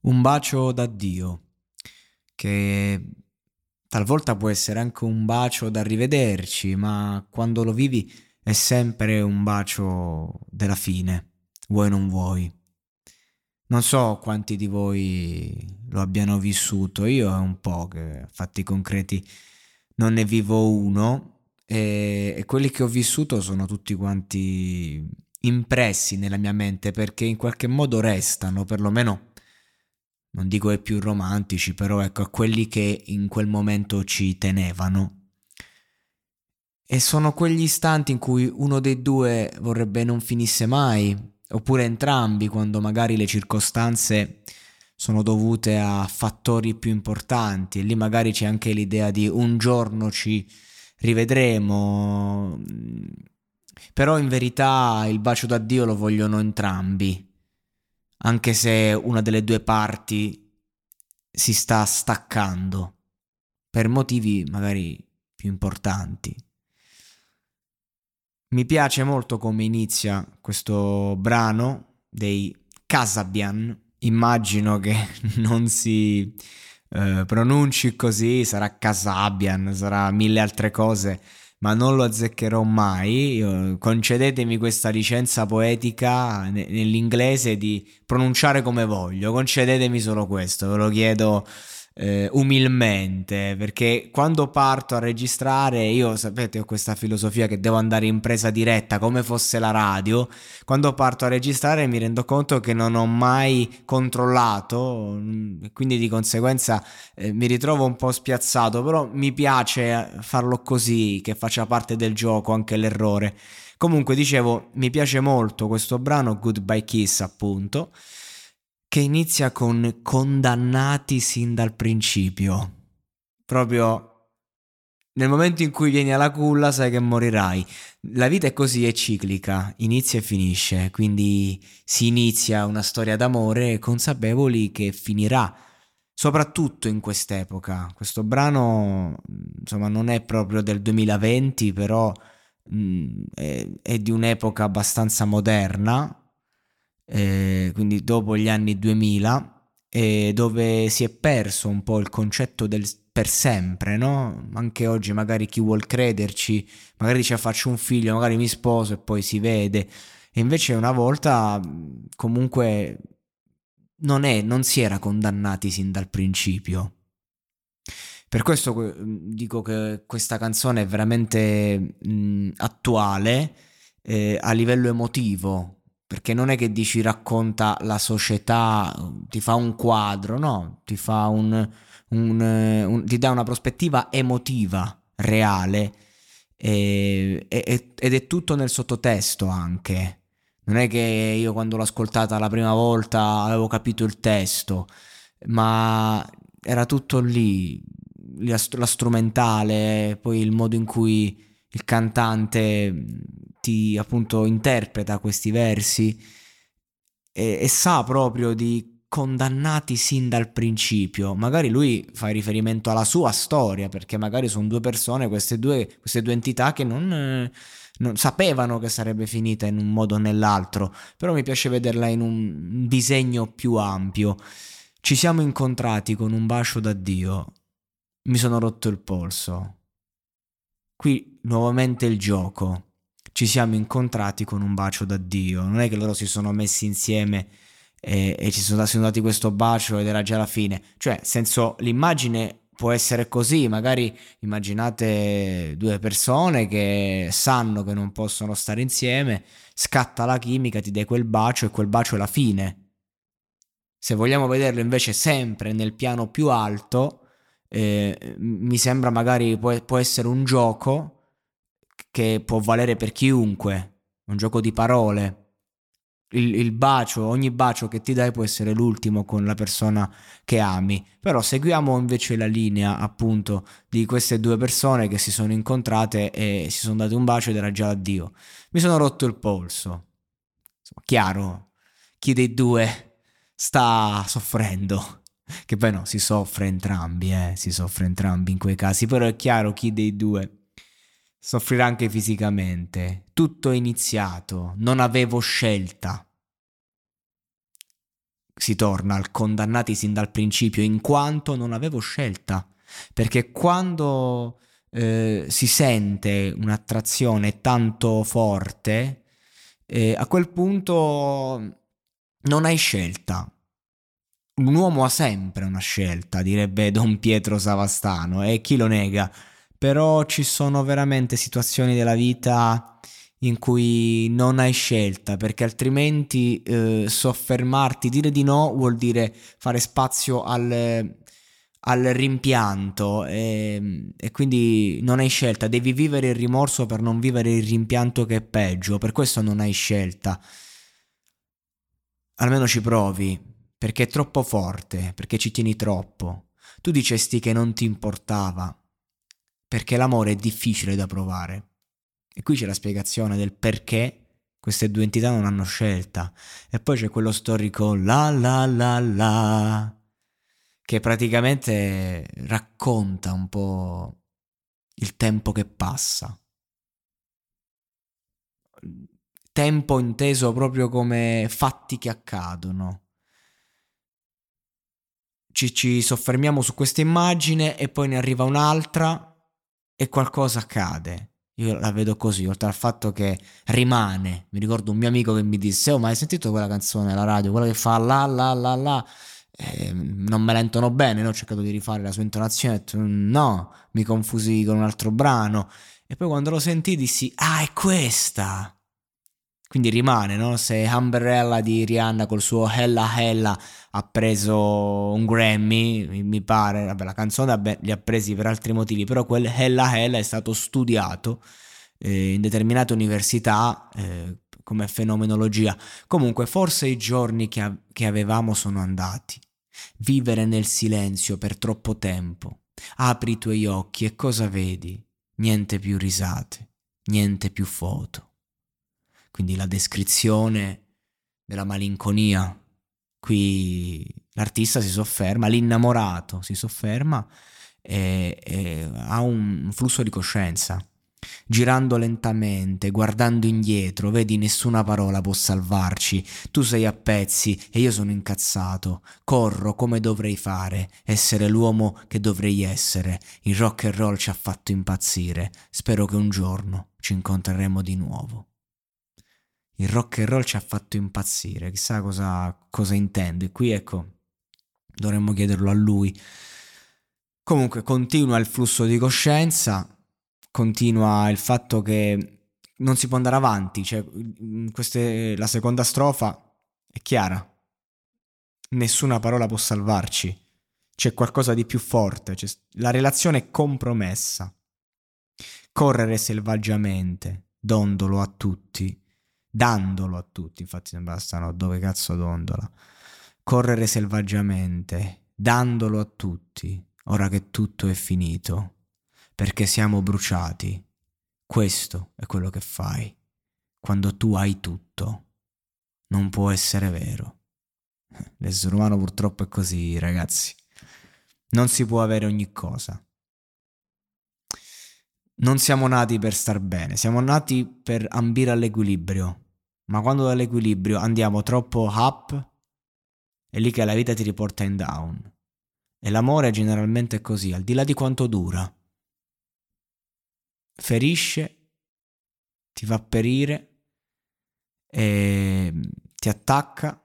Un bacio d'addio, che talvolta può essere anche un bacio da rivederci, ma quando lo vivi è sempre un bacio della fine, vuoi non vuoi. Non so quanti di voi lo abbiano vissuto, io è un po' che fatti concreti non ne vivo uno e, e quelli che ho vissuto sono tutti quanti impressi nella mia mente perché in qualche modo restano, perlomeno non dico ai più romantici, però ecco a quelli che in quel momento ci tenevano. E sono quegli istanti in cui uno dei due vorrebbe non finisse mai, oppure entrambi quando magari le circostanze sono dovute a fattori più importanti e lì magari c'è anche l'idea di un giorno ci rivedremo. Però in verità il bacio d'addio lo vogliono entrambi anche se una delle due parti si sta staccando per motivi magari più importanti. Mi piace molto come inizia questo brano dei Casabian. Immagino che non si eh, pronunci così, sarà Casabian, sarà mille altre cose ma non lo azzeccherò mai. Concedetemi questa licenza poetica nell'inglese di pronunciare come voglio. Concedetemi solo questo, ve lo chiedo eh, umilmente, perché quando parto a registrare, io sapete ho questa filosofia che devo andare in presa diretta come fosse la radio, quando parto a registrare mi rendo conto che non ho mai controllato, mm, quindi di conseguenza eh, mi ritrovo un po' spiazzato, però mi piace farlo così, che faccia parte del gioco anche l'errore. Comunque dicevo, mi piace molto questo brano Goodbye Kiss appunto che inizia con condannati sin dal principio. Proprio nel momento in cui vieni alla culla sai che morirai. La vita è così, è ciclica, inizia e finisce, quindi si inizia una storia d'amore consapevoli che finirà, soprattutto in quest'epoca. Questo brano, insomma, non è proprio del 2020, però mh, è, è di un'epoca abbastanza moderna, eh, quindi dopo gli anni 2000, eh, dove si è perso un po' il concetto del per sempre, no? Anche oggi magari chi vuol crederci, magari dice faccio un figlio, magari mi sposo e poi si vede. E invece una volta comunque non, è, non si era condannati sin dal principio. Per questo dico che questa canzone è veramente mh, attuale eh, a livello emotivo, perché non è che dici racconta la società, ti fa un quadro, no, ti fa un, un, un ti dà una prospettiva emotiva, reale, e, e, ed è tutto nel sottotesto anche. Non è che io quando l'ho ascoltata la prima volta avevo capito il testo, ma era tutto lì, la, la strumentale, poi il modo in cui il cantante ti appunto interpreta questi versi e, e sa proprio di condannati sin dal principio. Magari lui fa riferimento alla sua storia, perché magari sono due persone, queste due, queste due entità che non, eh, non, sapevano che sarebbe finita in un modo o nell'altro, però mi piace vederla in un disegno più ampio. Ci siamo incontrati con un bacio d'addio. Mi sono rotto il polso. Qui nuovamente il gioco. Ci siamo incontrati con un bacio d'addio. Non è che loro si sono messi insieme e, e ci sono, sono dati questo bacio ed era già la fine. Cioè, senso, l'immagine può essere così, magari immaginate due persone che sanno che non possono stare insieme, scatta la chimica, ti dai quel bacio e quel bacio è la fine. Se vogliamo vederlo invece sempre nel piano più alto, eh, mi sembra magari può, può essere un gioco che può valere per chiunque, un gioco di parole il, il, bacio, ogni bacio che ti dai può essere l'ultimo con la persona che ami. Però seguiamo invece la linea appunto di queste due persone che si sono incontrate e si sono date un bacio ed era già addio. Mi sono rotto il polso. Insomma, chiaro, chi dei due sta soffrendo. Che poi no, si soffre entrambi, eh, si soffre entrambi in quei casi, però è chiaro chi dei due soffrirà anche fisicamente. Tutto è iniziato, non avevo scelta. Si torna al condannati sin dal principio, in quanto non avevo scelta. Perché quando eh, si sente un'attrazione tanto forte, eh, a quel punto non hai scelta. Un uomo ha sempre una scelta, direbbe Don Pietro Savastano, e chi lo nega? Però ci sono veramente situazioni della vita in cui non hai scelta, perché altrimenti eh, soffermarti, dire di no vuol dire fare spazio al, al rimpianto e, e, quindi non hai scelta, devi vivere il rimorso per non vivere il rimpianto che è peggio, per questo non hai scelta. Almeno ci provi, perché è troppo forte, perché ci tieni troppo. Tu dicesti che non ti importava, perché l'amore è difficile da provare. E qui c'è la spiegazione del perché queste due entità non hanno scelta. E poi c'è quello storico la la la la che praticamente racconta un po' il tempo che passa. Tempo inteso proprio come fatti che accadono. Ci, ci soffermiamo su questa immagine e poi ne arriva un'altra e qualcosa accade. Io la vedo così, oltre al fatto che rimane. Mi ricordo un mio amico che mi disse: Oh, ma hai sentito quella canzone alla radio? Quella che fa la la la la. Eh, non me la intono bene, no? ho cercato di rifare la sua intonazione, no, mi confusi con un altro brano. E poi quando lo sentì dissi: Ah, è questa! Quindi rimane, no? Se Umbrella di Rihanna col suo Hella Hella ha preso un Grammy, mi pare, vabbè la canzone vabbè, li ha presi per altri motivi, però quel Hella Hella è stato studiato eh, in determinate università eh, come fenomenologia. Comunque, forse i giorni che, a- che avevamo sono andati. Vivere nel silenzio per troppo tempo. Apri i tuoi occhi e cosa vedi? Niente più risate, niente più foto quindi la descrizione della malinconia. Qui l'artista si sofferma, l'innamorato si sofferma e, e ha un flusso di coscienza. Girando lentamente, guardando indietro, vedi nessuna parola può salvarci. Tu sei a pezzi e io sono incazzato. Corro come dovrei fare, essere l'uomo che dovrei essere. Il rock and roll ci ha fatto impazzire. Spero che un giorno ci incontreremo di nuovo il rock and roll ci ha fatto impazzire, chissà cosa, cosa intende. Qui ecco, dovremmo chiederlo a lui. Comunque continua il flusso di coscienza, continua il fatto che non si può andare avanti, cioè queste, la seconda strofa è chiara, nessuna parola può salvarci, c'è qualcosa di più forte, la relazione è compromessa. Correre selvaggiamente, dondolo a tutti, dandolo a tutti, infatti sembra bastano dove cazzo dondola. Correre selvaggiamente, dandolo a tutti, ora che tutto è finito, perché siamo bruciati. Questo è quello che fai. Quando tu hai tutto, non può essere vero. L'essere umano purtroppo è così, ragazzi. Non si può avere ogni cosa. Non siamo nati per star bene, siamo nati per ambire all'equilibrio. Ma quando dall'equilibrio andiamo troppo up, è lì che la vita ti riporta in down. E l'amore generalmente è così, al di là di quanto dura. Ferisce, ti fa perire, e ti attacca,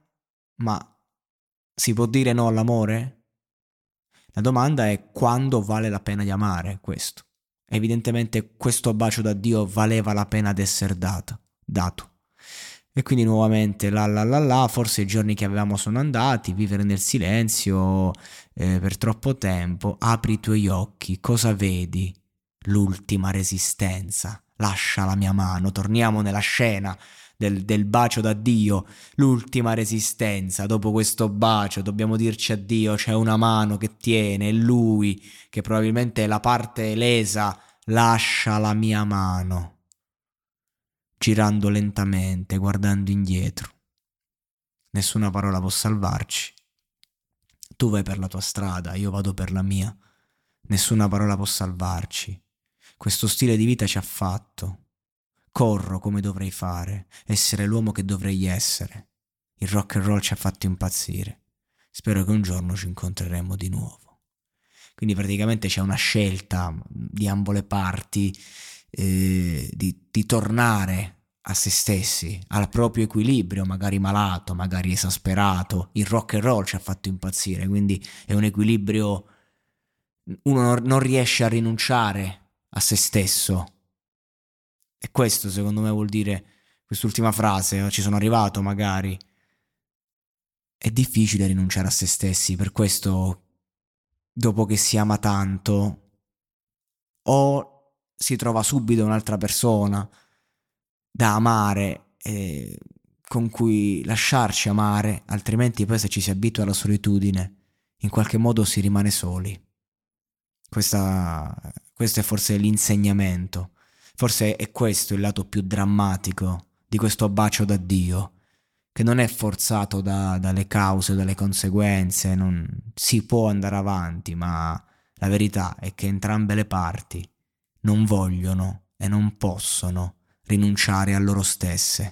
ma si può dire no all'amore? La domanda è quando vale la pena di amare questo. Evidentemente questo bacio da Dio valeva la pena di essere dato. dato. E quindi nuovamente la la la la, forse i giorni che avevamo sono andati, vivere nel silenzio eh, per troppo tempo, apri i tuoi occhi, cosa vedi? L'ultima resistenza, lascia la mia mano, torniamo nella scena del, del bacio d'addio, l'ultima resistenza, dopo questo bacio dobbiamo dirci addio, c'è una mano che tiene, è lui che probabilmente è la parte lesa, lascia la mia mano girando lentamente, guardando indietro. Nessuna parola può salvarci. Tu vai per la tua strada, io vado per la mia. Nessuna parola può salvarci. Questo stile di vita ci ha fatto. Corro come dovrei fare, essere l'uomo che dovrei essere. Il rock and roll ci ha fatto impazzire. Spero che un giorno ci incontreremo di nuovo. Quindi praticamente c'è una scelta di ambo le parti eh, di, di tornare a se stessi, al proprio equilibrio, magari malato, magari esasperato. Il rock and roll ci ha fatto impazzire, quindi è un equilibrio. Uno non riesce a rinunciare a se stesso. E questo, secondo me, vuol dire quest'ultima frase. Ci sono arrivato, magari. È difficile rinunciare a se stessi, per questo, dopo che si ama tanto, o si trova subito un'altra persona da amare, eh, con cui lasciarci amare, altrimenti poi se ci si abitua alla solitudine, in qualche modo si rimane soli. Questa, questo è forse l'insegnamento, forse è questo il lato più drammatico di questo bacio da Dio, che non è forzato da, dalle cause, dalle conseguenze, non si può andare avanti, ma la verità è che entrambe le parti non vogliono e non possono rinunciare a loro stesse.